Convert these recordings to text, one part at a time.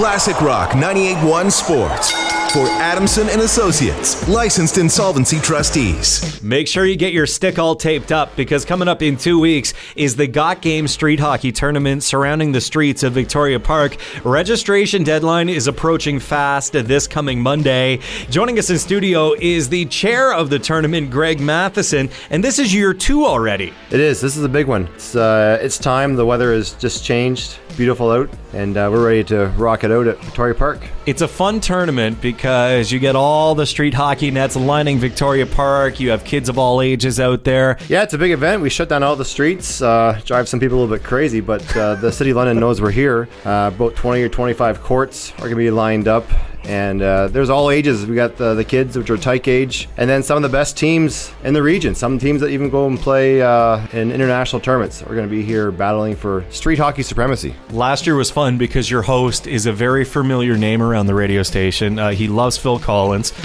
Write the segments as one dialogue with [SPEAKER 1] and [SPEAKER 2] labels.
[SPEAKER 1] Classic Rock 98.1 Sports. For Adamson and Associates, licensed insolvency trustees.
[SPEAKER 2] Make sure you get your stick all taped up because coming up in two weeks is the Got Game Street Hockey Tournament surrounding the streets of Victoria Park. Registration deadline is approaching fast this coming Monday. Joining us in studio is the chair of the tournament, Greg Matthison, and this is year two already.
[SPEAKER 3] It is. This is a big one. It's uh, it's time. The weather has just changed. Beautiful out, and uh, we're ready to rock it out at Victoria Park.
[SPEAKER 2] It's a fun tournament because you get all the street hockey nets lining Victoria Park. You have kids of all ages out there.
[SPEAKER 3] Yeah, it's a big event. We shut down all the streets, uh, drive some people a little bit crazy, but uh, the city of London knows we're here. Uh, about 20 or 25 courts are going to be lined up and uh, there's all ages. We got the, the kids, which are tyke age, and then some of the best teams in the region. Some teams that even go and play uh, in international tournaments are going to be here battling for street hockey supremacy.
[SPEAKER 2] Last year was fun because your host is a very familiar name around the radio station. Uh, he loves Phil Collins.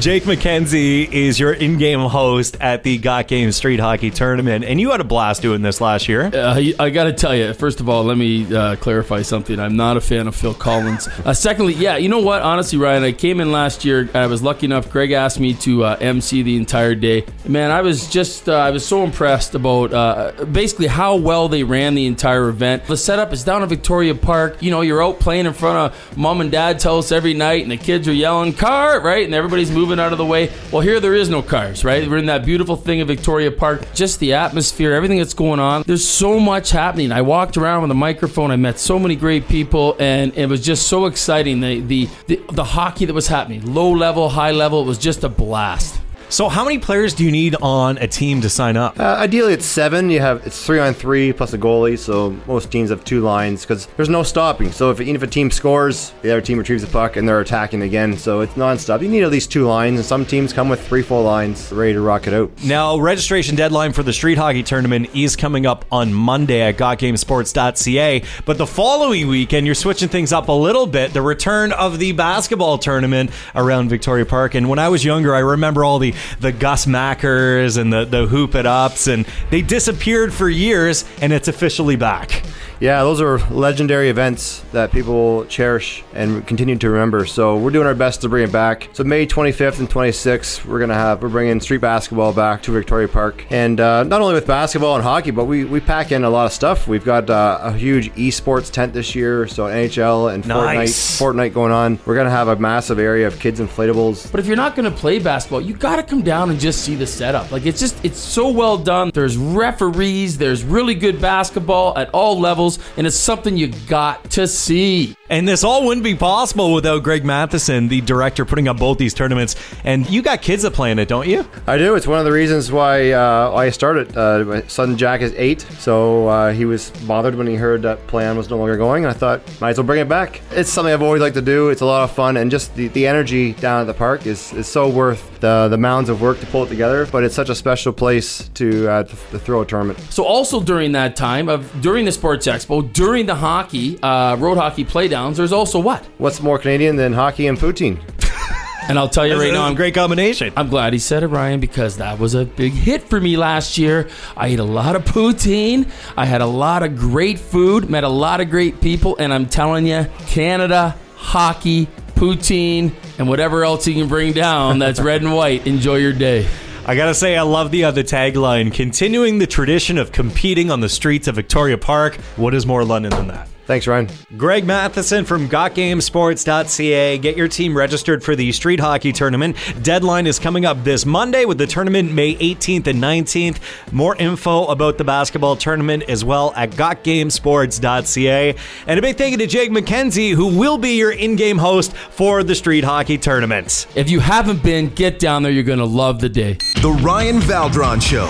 [SPEAKER 2] Jake McKenzie is your in-game host at the Got Game Street Hockey Tournament, and you had a blast doing this last year.
[SPEAKER 4] Uh, I got to tell you, first of all, let me uh, clarify something. I'm not a fan of Phil Collins. Uh, secondly, yeah, you know what? Honestly, Ryan, I came in last year. I was lucky enough. Greg asked me to uh, MC the entire day. Man, I was just uh, I was so impressed about uh, basically how well they ran the entire event. The setup is down at Victoria Park. You know, you're out playing in front of mom and dad tell every night, and the kids are yelling car, right? And everybody's moving out of the way. Well, here there is no cars, right? We're in that beautiful thing of Victoria Park. Just the atmosphere, everything that's going on. There's so much happening. I walked around with a microphone. I met so many great people, and it was just so exciting. The the the, the hockey that was happening, low level, high level, it was just a blast.
[SPEAKER 2] So, how many players do you need on a team to sign up?
[SPEAKER 3] Uh, ideally, it's seven. You have it's three on three plus a goalie. So most teams have two lines because there's no stopping. So if even if a team scores, the other team retrieves the puck and they're attacking again. So it's nonstop. You need at least two lines, and some teams come with three full lines ready to rock it out.
[SPEAKER 2] Now, registration deadline for the street hockey tournament is coming up on Monday at GotGameSports.ca. But the following weekend, you're switching things up a little bit. The return of the basketball tournament around Victoria Park. And when I was younger, I remember all the the Gus Mackers and the the Hoop It Ups, and they disappeared for years, and it's officially back.
[SPEAKER 3] Yeah, those are legendary events that people cherish and continue to remember. So we're doing our best to bring it back. So May 25th and 26th, we're gonna have we're bringing street basketball back to Victoria Park, and uh, not only with basketball and hockey, but we, we pack in a lot of stuff. We've got uh, a huge esports tent this year, so NHL and
[SPEAKER 2] Nice.
[SPEAKER 3] Fortnite Fortnite going on. We're gonna have a massive area of kids inflatables.
[SPEAKER 4] But if you're not going to play basketball, you got to come down and just see the setup. Like it's just it's so well done. There's referees, there's really good basketball at all levels, and it's something you got to see.
[SPEAKER 2] And this all wouldn't be possible without Greg Matthison, the director, putting up both these tournaments. And you got kids that play in it, don't you?
[SPEAKER 3] I do. It's one of the reasons why uh, I started. Uh, my son Jack is eight, so uh, he was bothered when he heard that plan was no longer going. And I thought, might as well bring it back. It's something I've always liked to do. It's a lot of fun, and just the, the energy down at the park is, is so worth the the mounds of work to pull it together. But it's such a special place to uh, to, to throw a tournament.
[SPEAKER 4] So also during that time of during the sports expo, during the hockey, uh, road hockey playdowns, there's also what?
[SPEAKER 3] What's more Canadian than hockey and poutine?
[SPEAKER 4] And I'll tell you right now,
[SPEAKER 2] a
[SPEAKER 4] I'm
[SPEAKER 2] great combination.
[SPEAKER 4] I'm glad he said it, Ryan, because that was a big hit for me last year. I ate a lot of poutine. I had a lot of great food, met a lot of great people, and I'm telling you, Canada, hockey, poutine, and whatever else you can bring down that's red and white. Enjoy your day.
[SPEAKER 2] I gotta say, I love the other tagline continuing the tradition of competing on the streets of Victoria Park. What is more London than that?
[SPEAKER 3] Thanks, Ryan.
[SPEAKER 2] Greg Matthison from GotGameSports.ca. Get your team registered for the street hockey tournament. Deadline is coming up this Monday with the tournament May 18th and 19th. More info about the basketball tournament as well at GotGameSports.ca. And a big thank you to Jake McKenzie, who will be your in game host for the street hockey tournament.
[SPEAKER 4] If you haven't been, get down there. You're going to love the day.
[SPEAKER 1] The Ryan Valdron Show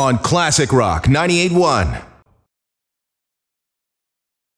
[SPEAKER 1] on Classic Rock 98.1.